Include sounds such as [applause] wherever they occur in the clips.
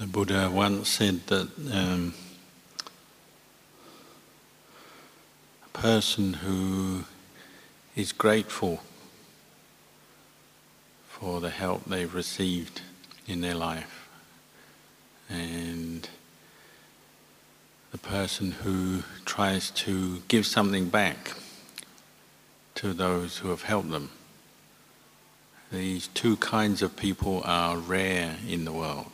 The Buddha once said that um, a person who is grateful for the help they've received in their life and the person who tries to give something back to those who have helped them. These two kinds of people are rare in the world.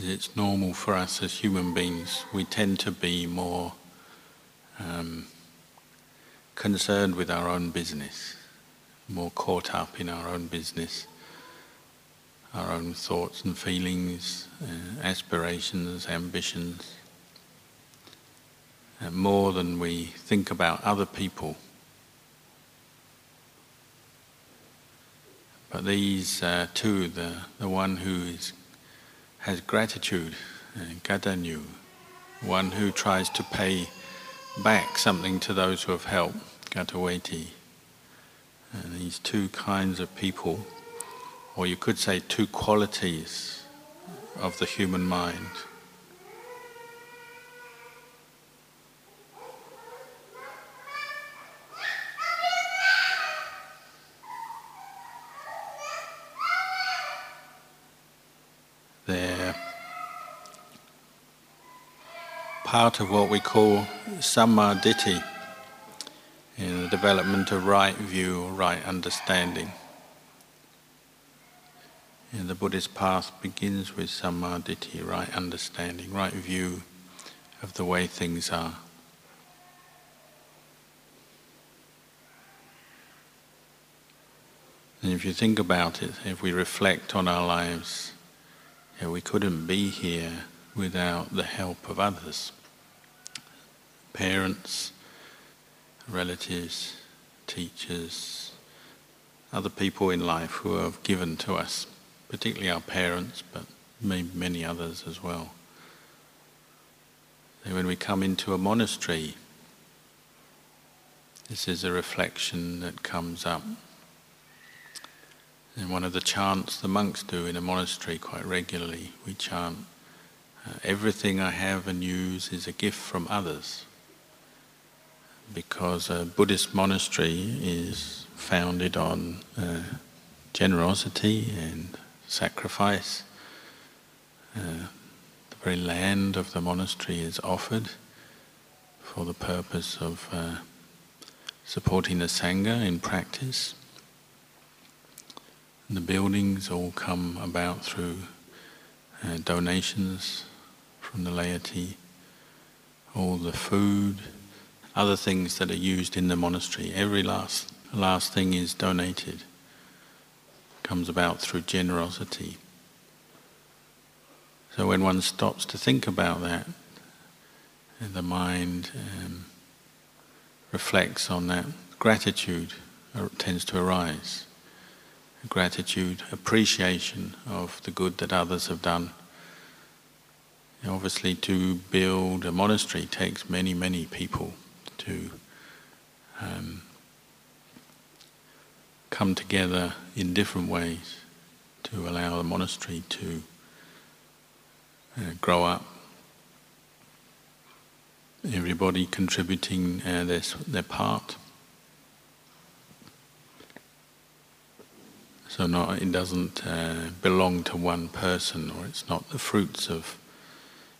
It's normal for us as human beings, we tend to be more um, concerned with our own business, more caught up in our own business, our own thoughts and feelings, uh, aspirations, ambitions, uh, more than we think about other people. But these uh, two, the, the one who is has gratitude, uh, kataññu, one who tries to pay back something to those who have helped, katavedi. And these two kinds of people, or you could say two qualities of the human mind. Part of what we call sammaditthi in the development of right view right understanding. And the Buddhist path begins with sammaditthi, right understanding, right view of the way things are. And if you think about it, if we reflect on our lives, yeah, we couldn't be here without the help of others parents, relatives, teachers, other people in life who have given to us, particularly our parents, but many others as well. And when we come into a monastery, this is a reflection that comes up. And one of the chants the monks do in a monastery quite regularly, we chant, Everything I have and use is a gift from others because a Buddhist monastery is founded on uh, generosity and sacrifice. Uh, the very land of the monastery is offered for the purpose of uh, supporting the Sangha in practice. And the buildings all come about through uh, donations from the laity, all the food other things that are used in the monastery. Every last last thing is donated. Comes about through generosity. So when one stops to think about that, the mind um, reflects on that. Gratitude tends to arise. Gratitude, appreciation of the good that others have done. Obviously, to build a monastery takes many, many people to um, come together in different ways to allow the monastery to uh, grow up. Everybody contributing uh, their, their part. So not, it doesn't uh, belong to one person, or it's not the fruits of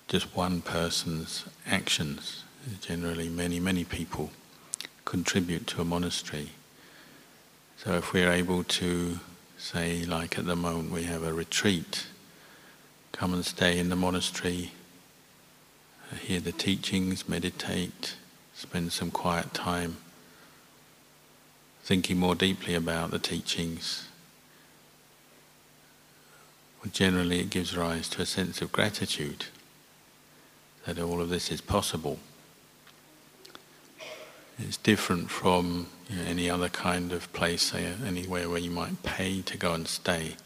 just one person's actions generally many, many people contribute to a monastery. So if we're able to, say, like at the moment we have a retreat, come and stay in the monastery, uh, hear the teachings, meditate, spend some quiet time thinking more deeply about the teachings, well, generally it gives rise to a sense of gratitude that all of this is possible. It's different from you know, any other kind of place, say anywhere where you might pay to go and stay,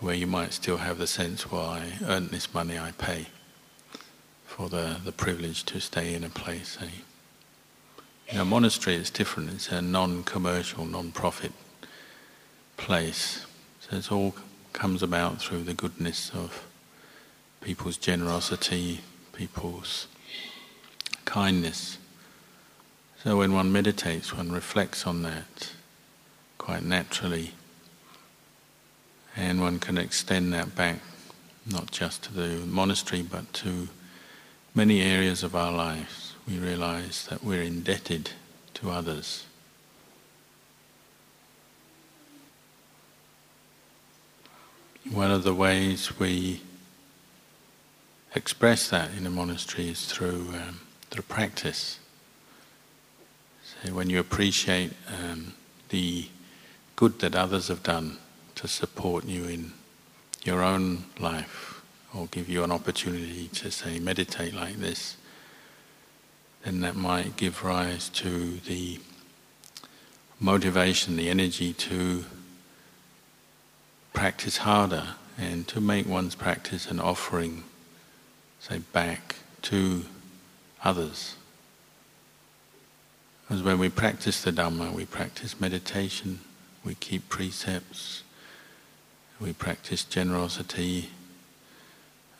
where you might still have the sense, well, I earned this money, I pay for the, the privilege to stay in a place. Say. In a monastery it's different. It's a non-commercial, non-profit place. So it all comes about through the goodness of people's generosity, people's kindness. So when one meditates, one reflects on that quite naturally, and one can extend that back not just to the monastery but to many areas of our lives. We realize that we're indebted to others. One of the ways we express that in a monastery is through um, through practice. When you appreciate um, the good that others have done to support you in your own life, or give you an opportunity to say meditate like this, then that might give rise to the motivation, the energy to practice harder and to make one's practice an offering, say, back to others. Because when we practice the Dhamma, we practice meditation, we keep precepts, we practice generosity.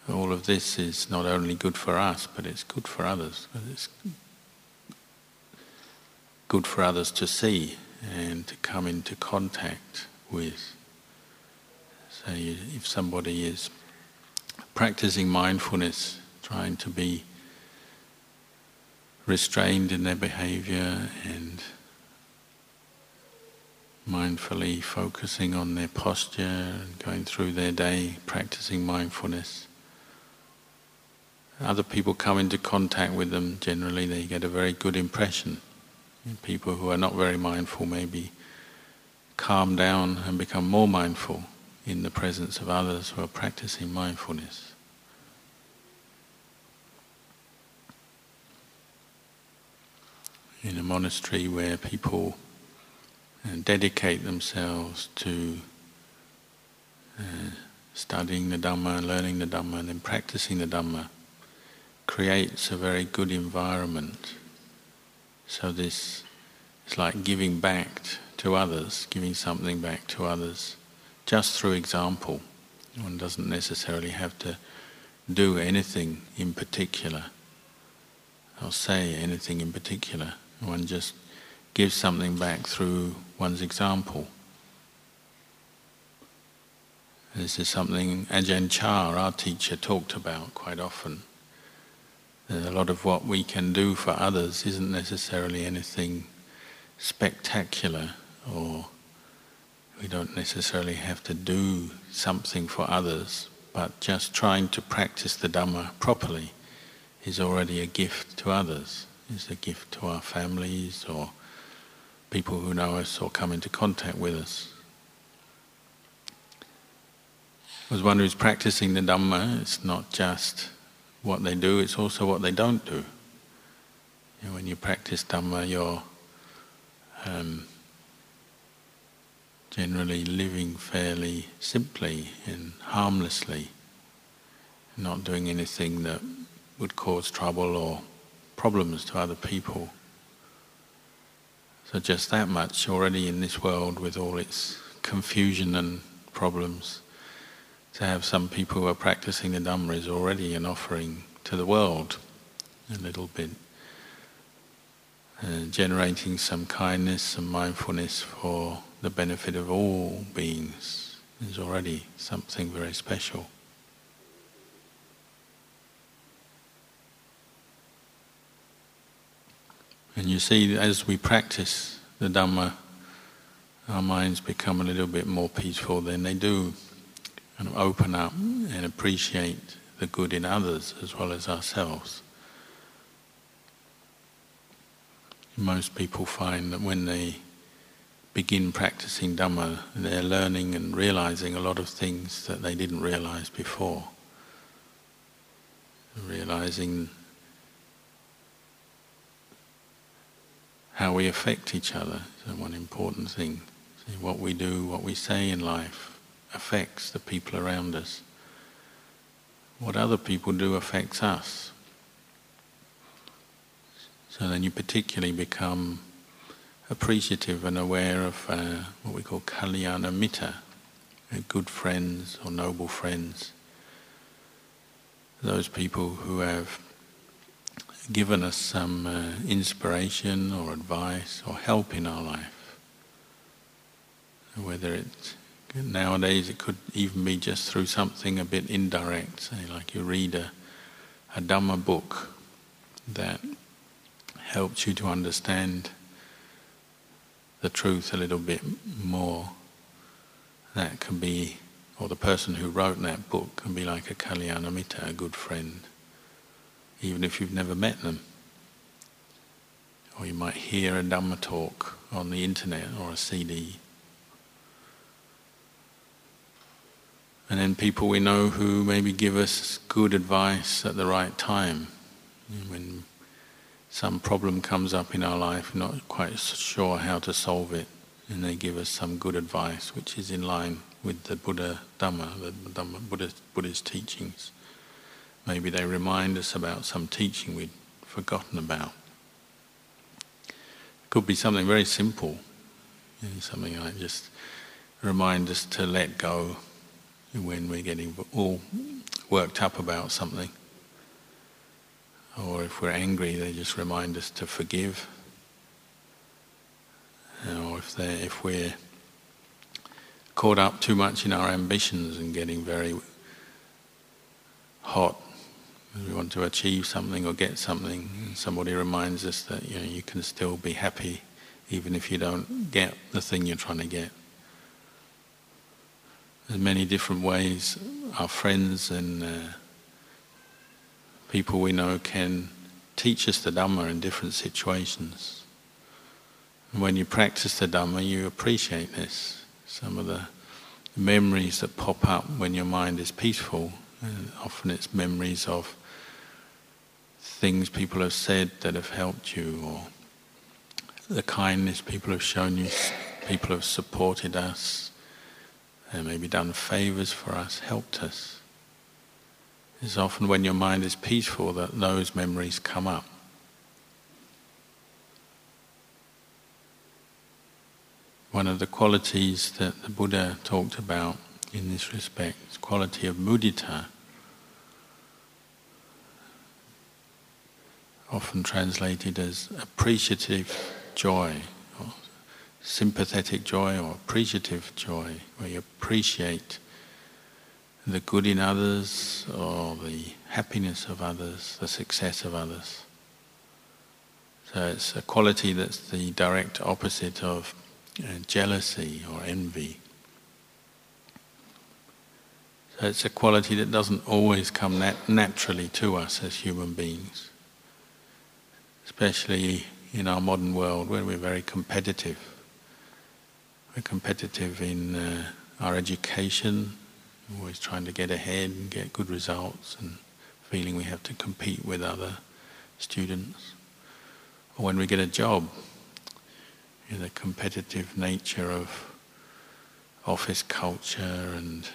All of this is not only good for us, but it's good for others. It's good for others to see and to come into contact with. So, if somebody is practicing mindfulness, trying to be restrained in their behavior and mindfully focusing on their posture and going through their day practicing mindfulness. Other people come into contact with them, generally they get a very good impression. People who are not very mindful maybe calm down and become more mindful in the presence of others who are practicing mindfulness. In a monastery where people and dedicate themselves to uh, studying the Dhamma, learning the Dhamma, and then practicing the Dhamma, creates a very good environment. So this is like giving back to others, giving something back to others, just through example. One doesn't necessarily have to do anything in particular or say anything in particular. One just gives something back through one's example. This is something Ajahn Chah, our teacher, talked about quite often. That a lot of what we can do for others isn't necessarily anything spectacular or we don't necessarily have to do something for others, but just trying to practice the Dhamma properly is already a gift to others, is a gift to our families or people who know us or come into contact with us. As one who's practicing the Dhamma, it's not just what they do, it's also what they don't do. You know, when you practice Dhamma, you're um, generally living fairly simply and harmlessly, not doing anything that would cause trouble or problems to other people. So just that much already in this world with all its confusion and problems, to have some people who are practicing the Dhamma is already an offering to the world, a little bit. Generating some kindness, some mindfulness for the benefit of all beings is already something very special. And you see, as we practice the Dhamma, our minds become a little bit more peaceful, then they do kind of open up and appreciate the good in others as well as ourselves. Most people find that when they begin practicing Dhamma, they're learning and realizing a lot of things that they didn't realize before. Realizing how we affect each other is one important thing. See, what we do, what we say in life affects the people around us. What other people do affects us. So then you particularly become appreciative and aware of uh, what we call kalyana mitta, uh, good friends or noble friends. Those people who have given us some uh, inspiration or advice or help in our life. Whether it's nowadays, it could even be just through something a bit indirect, say, like you read a, a Dhamma book that helps you to understand the truth a little bit more. That can be, or the person who wrote that book can be like a Kalyanamitta, a good friend even if you've never met them. Or you might hear a Dhamma talk on the internet or a CD. And then people we know who maybe give us good advice at the right time. When some problem comes up in our life, we're not quite sure how to solve it, and they give us some good advice which is in line with the Buddha Dhamma, the Dhamma, Buddha, Buddha's teachings. Maybe they remind us about some teaching we'd forgotten about. It could be something very simple, you know, something like just remind us to let go when we're getting all worked up about something. Or if we're angry, they just remind us to forgive. Or if, if we're caught up too much in our ambitions and getting very hot we want to achieve something or get something, somebody reminds us that you know you can still be happy even if you don't get the thing you're trying to get. There's many different ways our friends and uh, people we know can teach us the Dhamma in different situations. And when you practice the Dhamma, you appreciate this. Some of the memories that pop up when your mind is peaceful, and often it's memories of things people have said that have helped you, or the kindness people have shown you, people have supported us, and maybe done favors for us, helped us. It's often when your mind is peaceful that those memories come up. One of the qualities that the Buddha talked about in this respect is quality of mudita often translated as appreciative joy, or sympathetic joy, or appreciative joy, where you appreciate the good in others, or the happiness of others, the success of others. So it's a quality that's the direct opposite of you know, jealousy or envy. So it's a quality that doesn't always come nat- naturally to us as human beings especially in our modern world where we're very competitive. We're competitive in uh, our education, always trying to get ahead and get good results and feeling we have to compete with other students. Or when we get a job, you know, the competitive nature of office culture and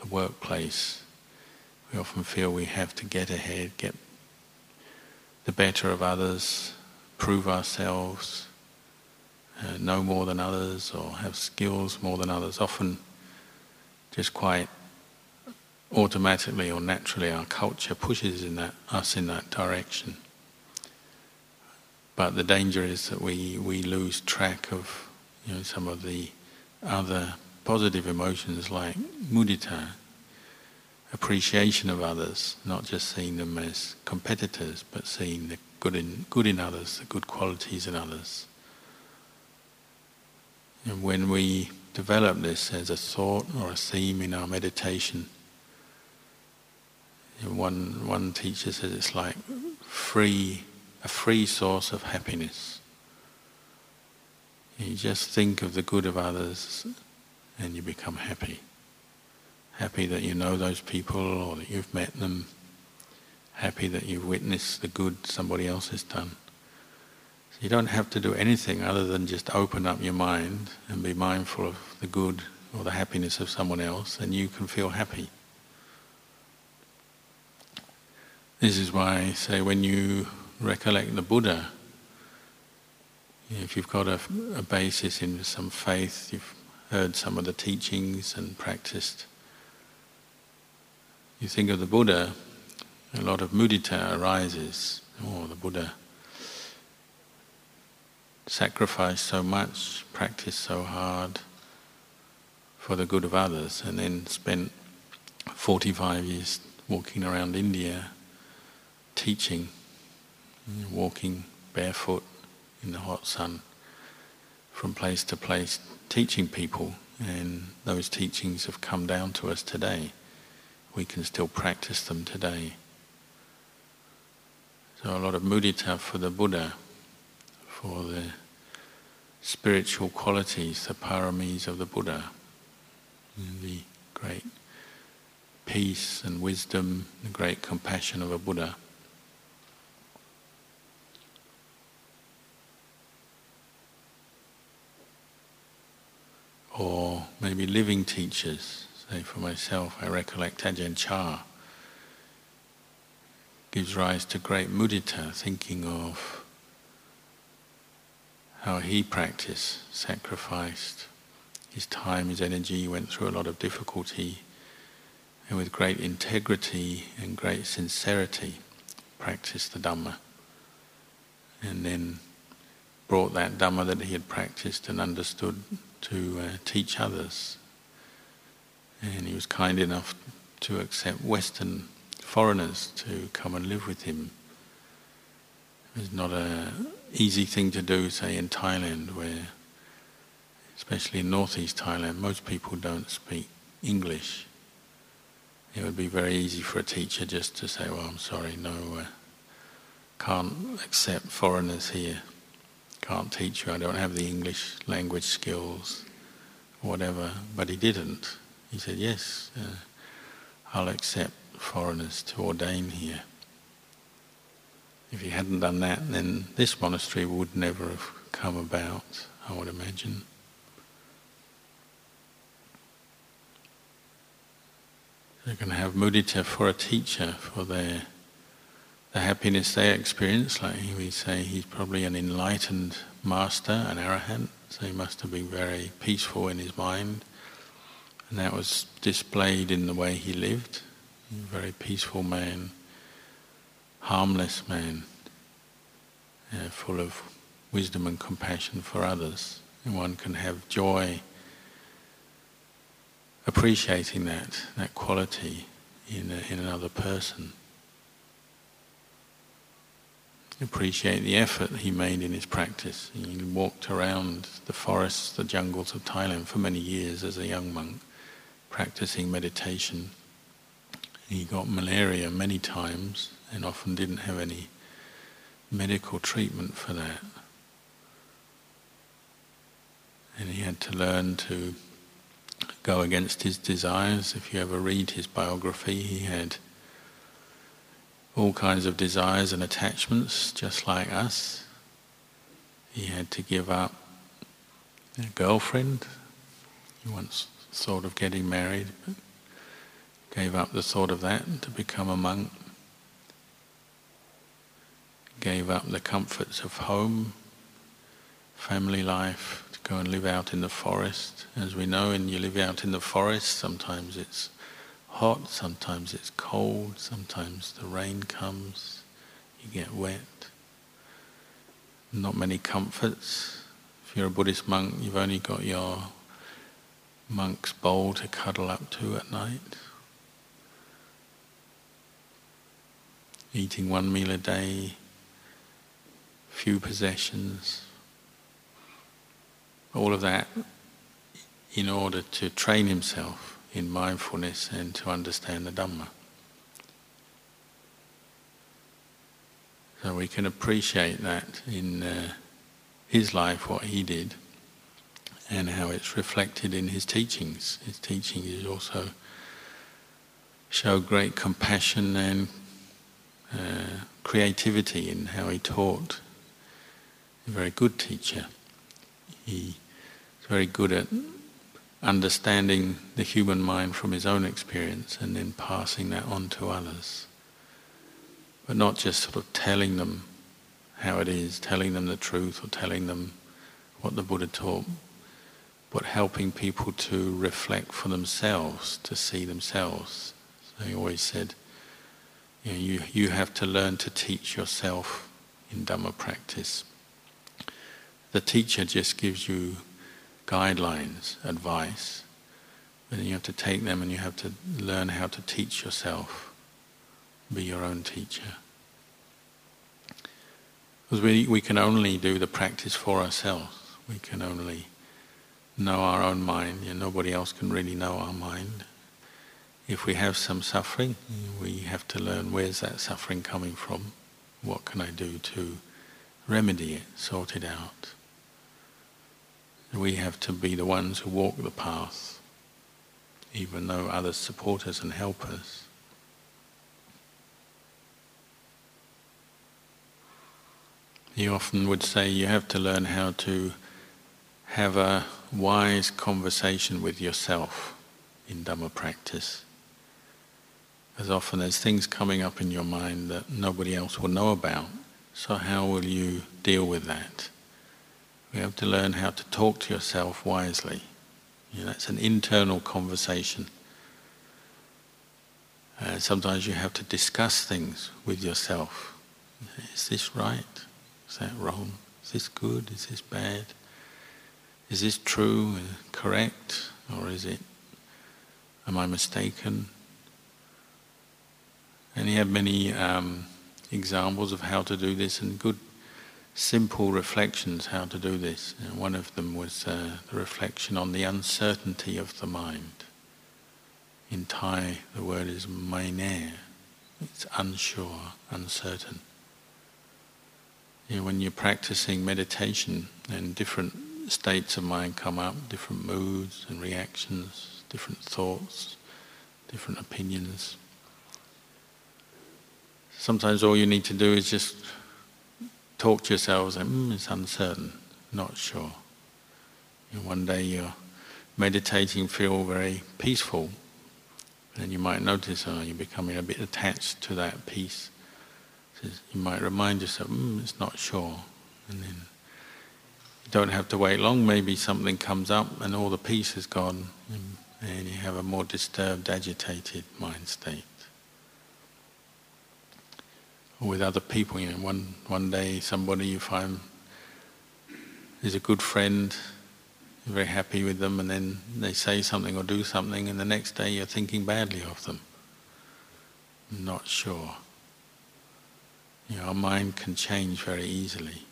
the workplace, we often feel we have to get ahead, get the better of others, prove ourselves, uh, know more than others, or have skills more than others. Often, just quite automatically or naturally, our culture pushes in that, us in that direction. But the danger is that we, we lose track of you know, some of the other positive emotions like mudita, appreciation of others, not just seeing them as competitors, but seeing the good in, good in others, the good qualities in others. And when we develop this as a thought or a theme in our meditation, one, one teacher says it's like free, a free source of happiness. You just think of the good of others and you become happy happy that you know those people or that you've met them, happy that you've witnessed the good somebody else has done. So you don't have to do anything other than just open up your mind and be mindful of the good or the happiness of someone else, and you can feel happy. This is why I say when you recollect the Buddha, if you've got a, a basis in some faith, you've heard some of the teachings and practiced, you think of the Buddha, a lot of mudita arises. Oh, the Buddha sacrificed so much, practiced so hard for the good of others, and then spent 45 years walking around India teaching, walking barefoot in the hot sun from place to place teaching people and those teachings have come down to us today. We can still practice them today. So a lot of mudita for the Buddha, for the spiritual qualities, the paramis of the Buddha, the great peace and wisdom, the great compassion of a Buddha. or maybe living teachers. Say for myself, I recollect Ajahn Chah gives rise to great mudita, thinking of how he practiced, sacrificed his time, his energy, went through a lot of difficulty, and with great integrity and great sincerity practiced the Dhamma. And then brought that Dhamma that he had practiced and understood to uh, teach others. And he was kind enough to accept Western foreigners to come and live with him. It's not an easy thing to do, say, in Thailand, where, especially in northeast Thailand, most people don't speak English. It would be very easy for a teacher just to say, well, I'm sorry, no, uh, can't accept foreigners here can't teach you, I don't have the English language skills, whatever. But he didn't. He said, yes, uh, I'll accept foreigners to ordain here. If he hadn't done that, then this monastery would never have come about, I would imagine. They're going to have mudita for a teacher, for their the happiness they experience, like we say, he's probably an enlightened master, an arahant, so he must have been very peaceful in his mind. And that was displayed in the way he lived. A very peaceful man, harmless man, uh, full of wisdom and compassion for others. And one can have joy appreciating that, that quality in, a, in another person appreciate the effort he made in his practice. He walked around the forests, the jungles of Thailand for many years as a young monk, practicing meditation. He got malaria many times and often didn't have any medical treatment for that. And he had to learn to go against his desires. If you ever read his biography, he had all kinds of desires and attachments, just like us. He had to give up a girlfriend. He once thought of getting married, but gave up the thought of that to become a monk. Gave up the comforts of home, family life, to go and live out in the forest. As we know, when you live out in the forest, sometimes it's hot, sometimes it's cold, sometimes the rain comes, you get wet. Not many comforts. If you're a Buddhist monk, you've only got your monk's bowl to cuddle up to at night. Eating one meal a day, few possessions. All of that in order to train himself in mindfulness and to understand the Dhamma. So we can appreciate that in uh, his life, what he did, and how it's reflected in his teachings. His teachings also show great compassion and uh, creativity in how he taught. A very good teacher. He's very good at understanding the human mind from his own experience and then passing that on to others. But not just sort of telling them how it is, telling them the truth or telling them what the Buddha taught, but helping people to reflect for themselves, to see themselves. So he always said, you, know, you, you have to learn to teach yourself in Dhamma practice. The teacher just gives you guidelines, advice, but then you have to take them and you have to learn how to teach yourself, be your own teacher. Because we, we can only do the practice for ourselves. We can only know our own mind. You know, nobody else can really know our mind. If we have some suffering, we have to learn where's that suffering coming from. What can I do to remedy it, sort it out? We have to be the ones who walk the path, even though others support us and help us. You often would say you have to learn how to have a wise conversation with yourself in Dhamma practice. As often there's things coming up in your mind that nobody else will know about, so how will you deal with that? You have to learn how to talk to yourself wisely. You know, that's an internal conversation. Uh, sometimes you have to discuss things with yourself. Is this right? Is that wrong? Is this good? Is this bad? Is this true, correct, or is it, am I mistaken? And he had many um, examples of how to do this and good, simple reflections how to do this. And one of them was uh, the reflection on the uncertainty of the mind. In Thai, the word is mai nae. It's unsure, uncertain you know, when you're practicing meditation and different states of mind come up, different moods and reactions, different thoughts, different opinions. Sometimes all you need to do is just talk to yourselves and mm, it's uncertain, not sure. One day you're meditating, feel very peaceful, and you might notice oh, you're becoming a bit attached to that peace you might remind yourself, mm, it's not sure. And then don't have to wait long, maybe something comes up and all the peace is gone, and, you have a more disturbed, agitated mind state. Or with other people, you know, one, one day somebody you find is a good friend, you're very happy with them, and then they say something or do something, and the next day you're thinking badly of them. Not sure. You know, our mind can change very easily.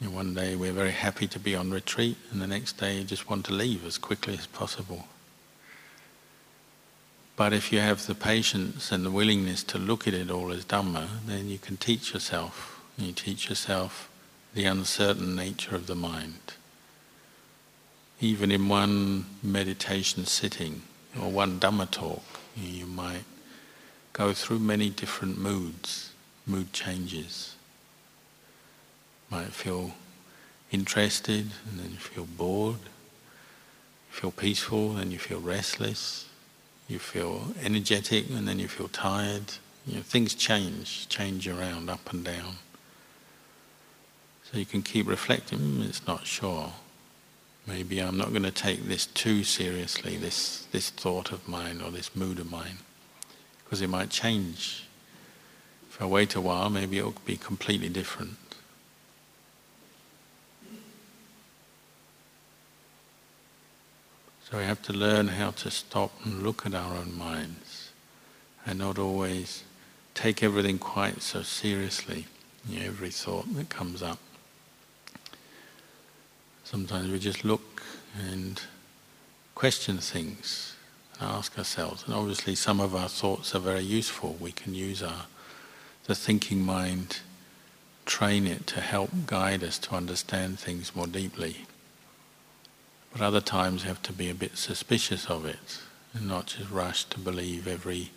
You know, one day we're very happy to be on retreat, and the next day you just want to leave as quickly as possible. But if you have the patience and the willingness to look at it all as Dhamma, then you can teach yourself. You teach yourself the uncertain nature of the mind. Even in one meditation sitting or one Dhamma talk, you might go through many different moods mood changes. Might feel interested and then you feel bored. You feel peaceful, then you feel restless. You feel energetic and then you feel tired. You know, things change, change around, up and down. So you can keep reflecting, mm, it's not sure. Maybe I'm not going to take this too seriously, this, this thought of mine or this mood of mine, because it might change if I wait a while, maybe it'll be completely different. So we have to learn how to stop and look at our own minds and not always take everything quite so seriously, you know, every thought that comes up. Sometimes we just look and question things and ask ourselves. And obviously, some of our thoughts are very useful. We can use our the thinking mind, train it to help guide us to understand things more deeply. But other times you have to be a bit suspicious of it and not just rush to believe every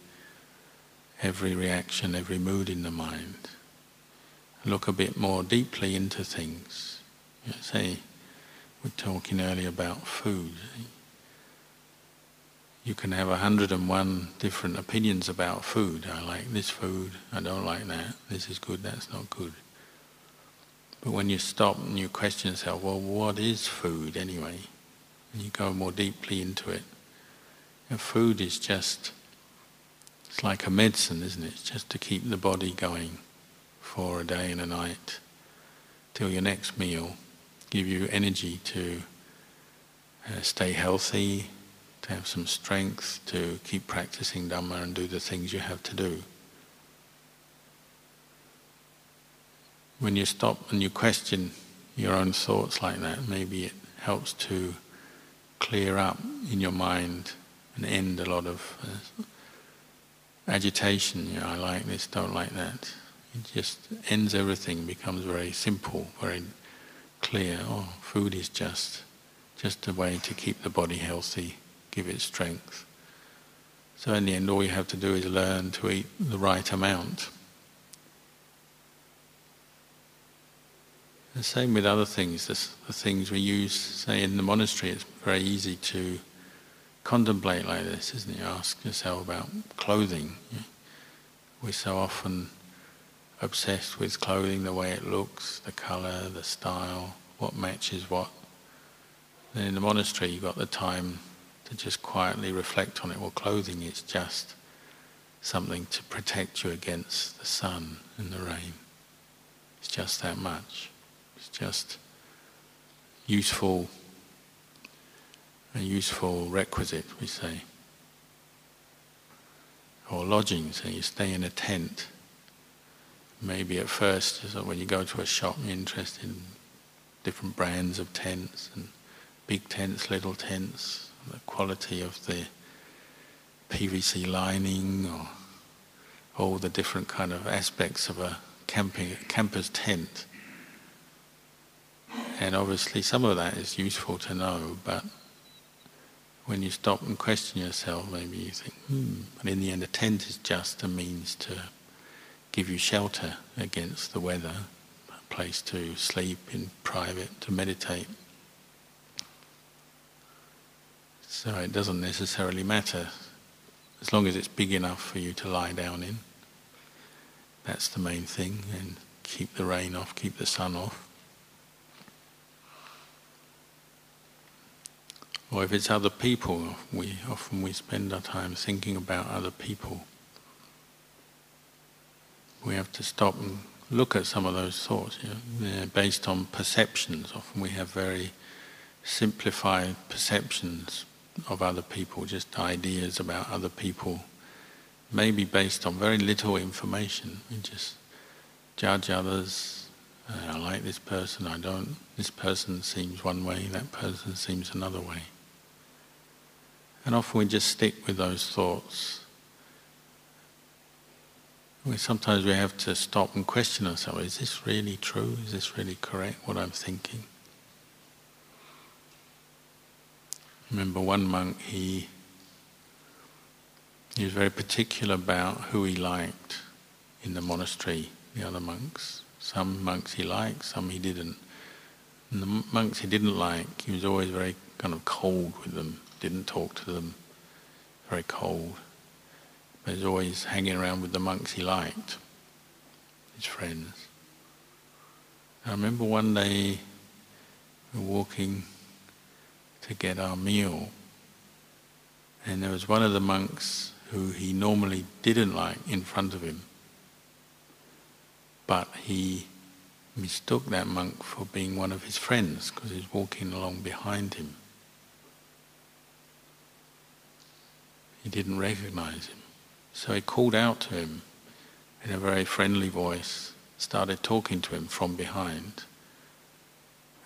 every reaction, every mood in the mind. Look a bit more deeply into things. You know, say, we're talking earlier about food you can have 101 different opinions about food. I like this food, I don't like that, this is good, that's not good. But when you stop and you question yourself, well, what is food anyway? You go more deeply into it. And food is just, it's like a medicine, isn't it? It's just to keep the body going for a day and a night till your next meal, give you energy to uh, stay healthy, to have some strength, to keep practicing Dhamma and do the things you have to do. when you stop and you question your own thoughts like that, maybe it helps to clear up in your mind and end a lot of uh, agitation. You know, I like this, don't like that. It just ends everything, becomes very simple, very clear. Oh, food is just just a way to keep the body healthy, give it strength. So in the end, all you have to do is learn to eat the right amount. The same with other things, the, the things we use, say in the monastery, it's very easy to contemplate like this, isn't it? You ask yourself about clothing. We're so often obsessed with clothing, the way it looks, the colour, the style, what matches what. Then in the monastery, you've got the time to just quietly reflect on it. Well, clothing is just something to protect you against the sun and the rain. It's just that much just useful, a useful requisite, we say. Or lodging, so you stay in a tent. Maybe at first, so when you go to a shop, you're interested in different brands of tents and big tents, little tents, the quality of the PVC lining, or all the different kind of aspects of a camping camper's tent. And obviously, some of that is useful to know, but when you stop and question yourself, maybe you think, hmm, but in the end, a tent is just a means to give you shelter against the weather, a place to sleep in private, to meditate. So it doesn't necessarily matter as long as it's big enough for you to lie down in. That's the main thing, and keep the rain off, keep the sun off. Or if it's other people, we often we spend our time thinking about other people. We have to stop and look at some of those thoughts. You know? They're based on perceptions. Often we have very simplified perceptions of other people, just ideas about other people, maybe based on very little information. We just judge others. Uh, I like this person, I don't. This person seems one way, that person seems another way. And often we just stick with those thoughts. We, sometimes we have to stop and question ourselves is this really true? Is this really correct, what I'm thinking? remember one monk, he, he was very particular about who he liked in the monastery, the other monks. Some monks he liked, some he didn't. And the monks he didn't like, he was always very kind of cold with them didn't talk to them, very cold. But he's always hanging around with the monks he liked, his friends. I remember one day we were walking to get our meal, and there was one of the monks who he normally didn't like in front of him, but he mistook that monk for being one of his friends because he was walking along behind him. He didn't recognize him. So he called out to him in a very friendly voice, started talking to him from behind.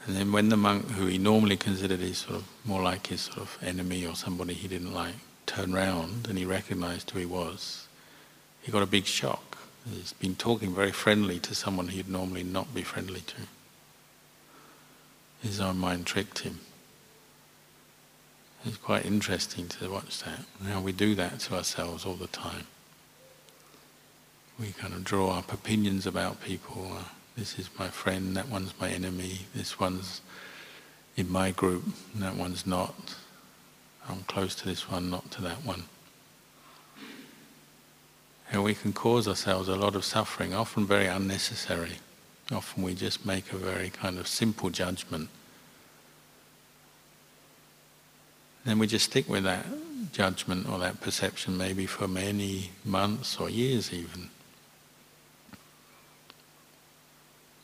And then when the monk, who he normally considered his sort of more like his sort of enemy or somebody he didn't like, turned round and he recognized who he was, he got a big shock. He's been talking very friendly to someone he'd normally not be friendly to. His own mind tricked him. It's quite interesting to watch that, how we do that to ourselves all the time. We kind of draw up opinions about people. Uh, this is my friend, that one's my enemy, this one's in my group, that one's not. I'm close to this one, not to that one. And we can cause ourselves a lot of suffering, often very unnecessary. Often we just make a very kind of simple judgment. Then we just stick with that judgment or that perception maybe for many months or years even.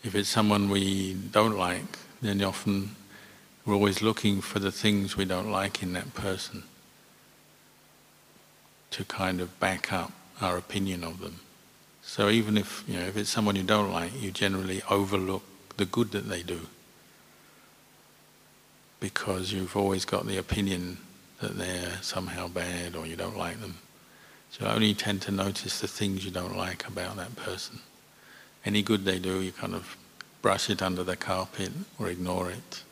If it's someone we don't like, then often we're always looking for the things we don't like in that person to kind of back up our opinion of them. So even if you know if it's someone you don't like, you generally overlook the good that they do because you've always got the opinion that they're somehow bad or you don't like them. So you only tend to notice the things you don't like about that person. Any good they do, you kind of brush it under the carpet or ignore it.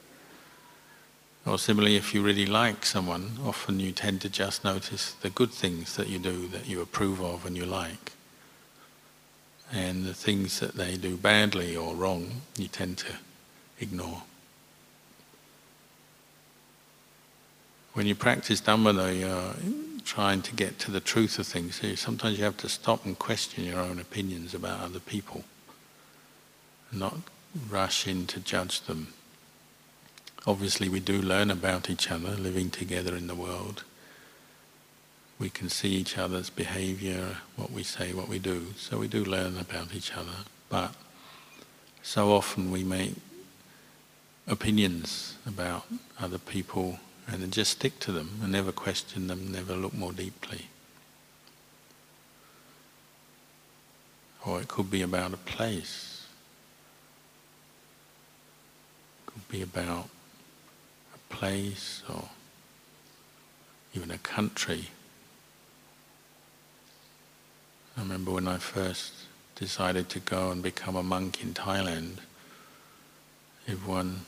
Or similarly, if you really like someone, often you tend to just notice the good things that you do that you approve of and you like. And the things that they do badly or wrong, you tend to ignore. When you practice Dhamma, though, you're trying to get to the truth of things. So sometimes you have to stop and question your own opinions about other people, and not rush in to judge them. Obviously, we do learn about each other living together in the world. We can see each other's behavior, what we say, what we do. So we do learn about each other. But so often we make opinions about other people and then just stick to them and never question them, never look more deeply. Or it could be about a place. It could be about a place or even a country. I remember when I first decided to go and become a monk in Thailand, everyone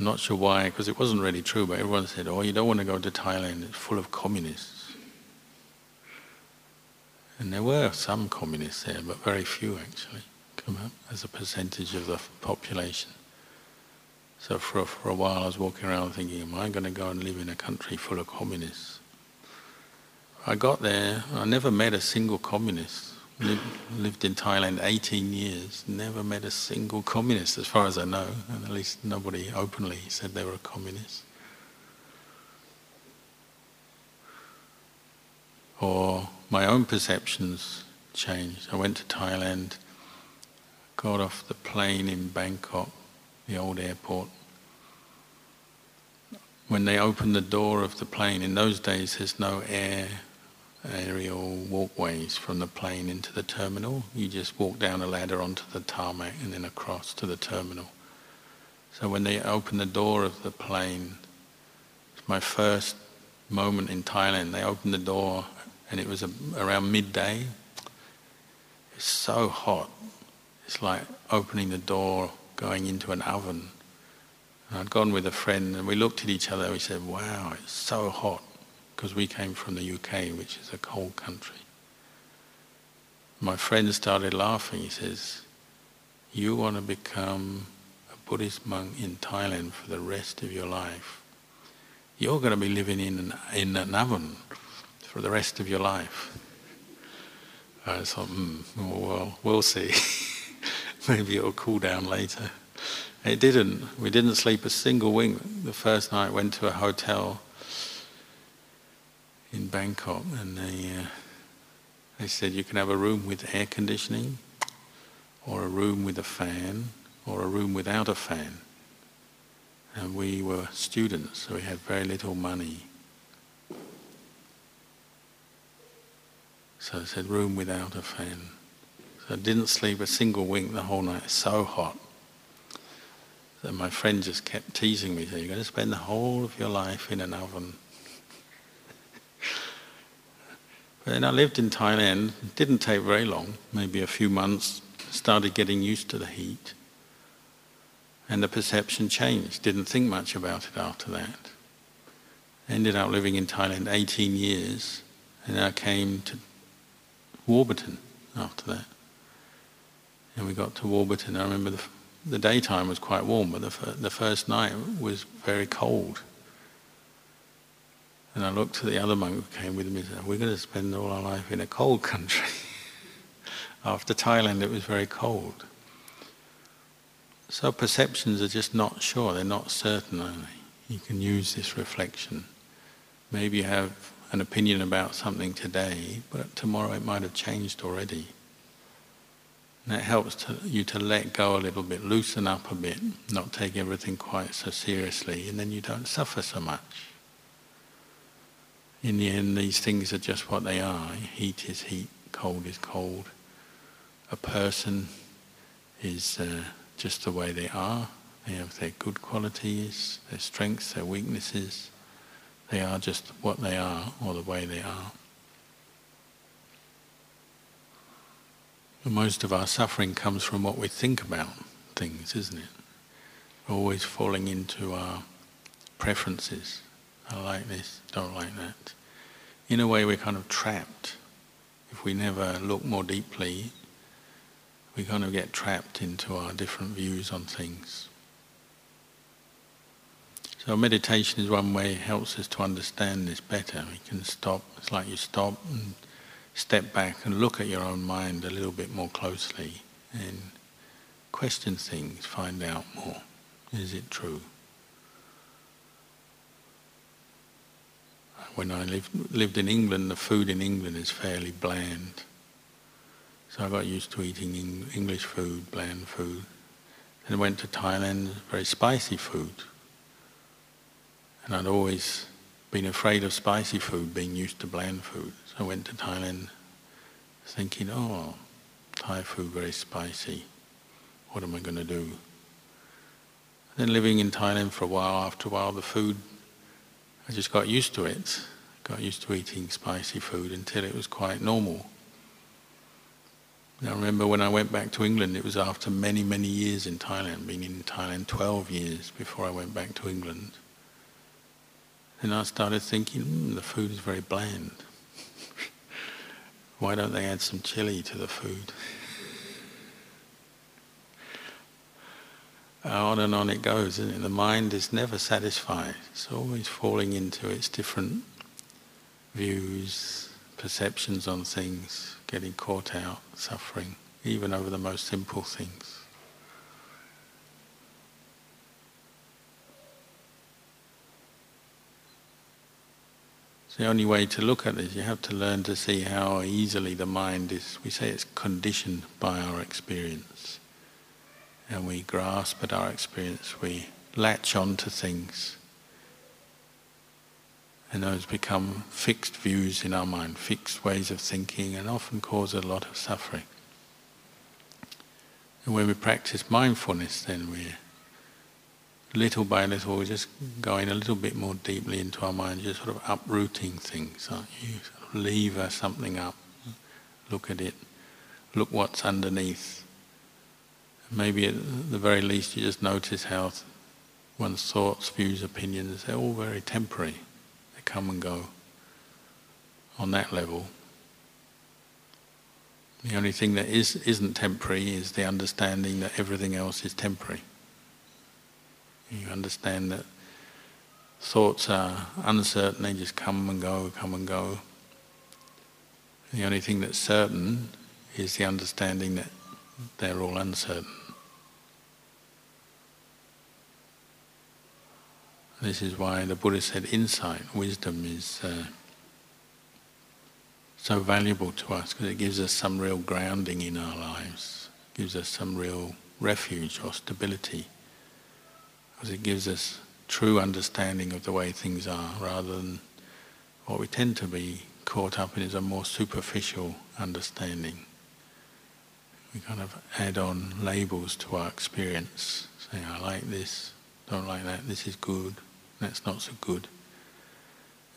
I'm not sure why, because it wasn't really true, but everyone said, oh, you don't want to go to Thailand, it's full of communists. And there were some communists there, but very few actually, come as a percentage of the population. So for, for a while I was walking around thinking, am I going to go and live in a country full of communists? I got there, I never met a single communist lived, lived in Thailand 18 years, never met a single communist as far as I know, and at least nobody openly said they were a communist. Or my own perceptions changed. I went to Thailand, got off the plane in Bangkok, the old airport. When they opened the door of the plane, in those days there's no air aerial walkways from the plane into the terminal. You just walk down a ladder onto the tarmac and then across to the terminal. So when they opened the door of the plane, it's my first moment in Thailand. They opened the door and it was around midday. It's so hot. It's like opening the door, going into an oven. And I'd gone with a friend and we looked at each other we said, wow, it's so hot because we came from the UK, which is a cold country. My friend started laughing. He says, You want to become a Buddhist monk in Thailand for the rest of your life. You're going to be living in an, in an oven for the rest of your life. I thought, mm, well, we'll see. [laughs] Maybe it'll cool down later. It didn't. We didn't sleep a single wink. The first night, went to a hotel in Bangkok, and they uh, they said you can have a room with air conditioning, or a room with a fan, or a room without a fan. And we were students, so we had very little money. So I said, room without a fan. So I didn't sleep a single wink the whole night, so hot. So my friend just kept teasing me, saying, you're going to spend the whole of your life in an oven. Then I lived in Thailand. It didn't take very long, maybe a few months. Started getting used to the heat. And the perception changed. Didn't think much about it after that. Ended up living in Thailand 18 years. And I came to Warburton after that. And we got to Warburton. I remember the, the daytime was quite warm, but the, the first night was very cold. And I looked at the other monk who came with me and said, We're going to spend all our life in a cold country. [laughs] After Thailand, it was very cold. So perceptions are just not sure, they're not certain? You can use this reflection. Maybe you have an opinion about something today, but tomorrow it might have changed already. And that helps to, you to let go a little bit, loosen up a bit, not take everything quite so seriously, and then you don't suffer so much. In the end, these things are just what they are. Heat is heat, cold is cold. A person is uh, just the way they are. They have their good qualities, their strengths, their weaknesses. They are just what they are, or the way they are. most of our suffering comes from what we think about things, isn't it? We're always falling into our preferences. I like this, don't like that. In a way, we're kind of trapped. If we never look more deeply, we kind of get trapped into our different views on things. So meditation is one way it helps us to understand this better. We can stop, it's like you stop and step back and look at your own mind a little bit more closely and question things, find out more. Is it true? When I lived, lived in England, the food in England is fairly bland. So I got used to eating English food, bland food. Then went to Thailand, very spicy food. And I'd always been afraid of spicy food, being used to bland food. So I went to Thailand thinking, oh, Thai food very spicy. What am I going to do? then living in Thailand for a while, after a while, the food, I just got used to it. Got used to eating spicy food until it was quite normal. I remember when I went back to England, it was after many, many years in Thailand, being in Thailand 12 years before I went back to England. And I started thinking, mm, the food is very bland. [laughs] Why don't they add some chili to the food? Uh, on and on it goes, isn't it? The mind is never satisfied. It's always falling into its different views, perceptions on things, getting caught out, suffering, even over the most simple things. It's the only way to look at this. You have to learn to see how easily the mind is, we say it's conditioned by our experience. And we grasp at our experience, we latch on to things. And those become fixed views in our mind, fixed ways of thinking, and often cause a lot of suffering. And when we practice mindfulness, then we're little by little, we're just going a little bit more deeply into our mind, just sort of uprooting things. Aren't you sort of lever something up, look at it, look what's underneath. Maybe at the very least, you just notice how one's thoughts, views, opinions, they're all very temporary. They come and go on that level. The only thing that is, isn't temporary is the understanding that everything else is temporary. You understand that thoughts are uncertain, they just come and go, come and go. The only thing that's certain is the understanding that they're all uncertain. This is why the Buddha said insight, wisdom is uh, so valuable to us because it gives us some real grounding in our lives, gives us some real refuge or stability because it gives us true understanding of the way things are rather than what we tend to be caught up in is a more superficial understanding. We kind of add on labels to our experience, saying, I like this, don't like that, this is good, that's not so good.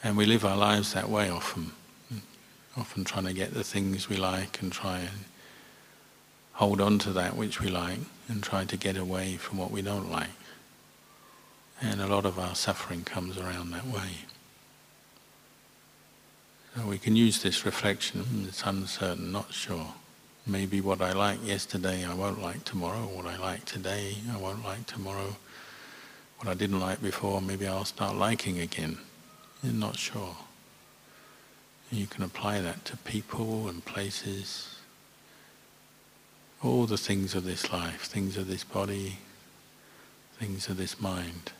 And we live our lives that way often, often trying to get the things we like and try and hold on to that which we like and try to get away from what we don't like. And a lot of our suffering comes around that way. So we can use this reflection, it's uncertain, not sure. Maybe what I like yesterday I won't like tomorrow, what I like today I won't like tomorrow. What I didn't like before, maybe I'll start liking again. You're not sure. And you can apply that to people and places, all the things of this life, things of this body, things of this mind.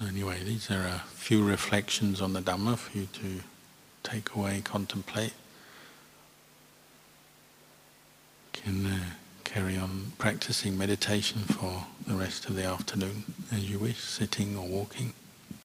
Anyway, these are a few reflections on the Dhamma for you to take away, contemplate. Can uh, carry on practicing meditation for the rest of the afternoon as you wish, sitting or walking.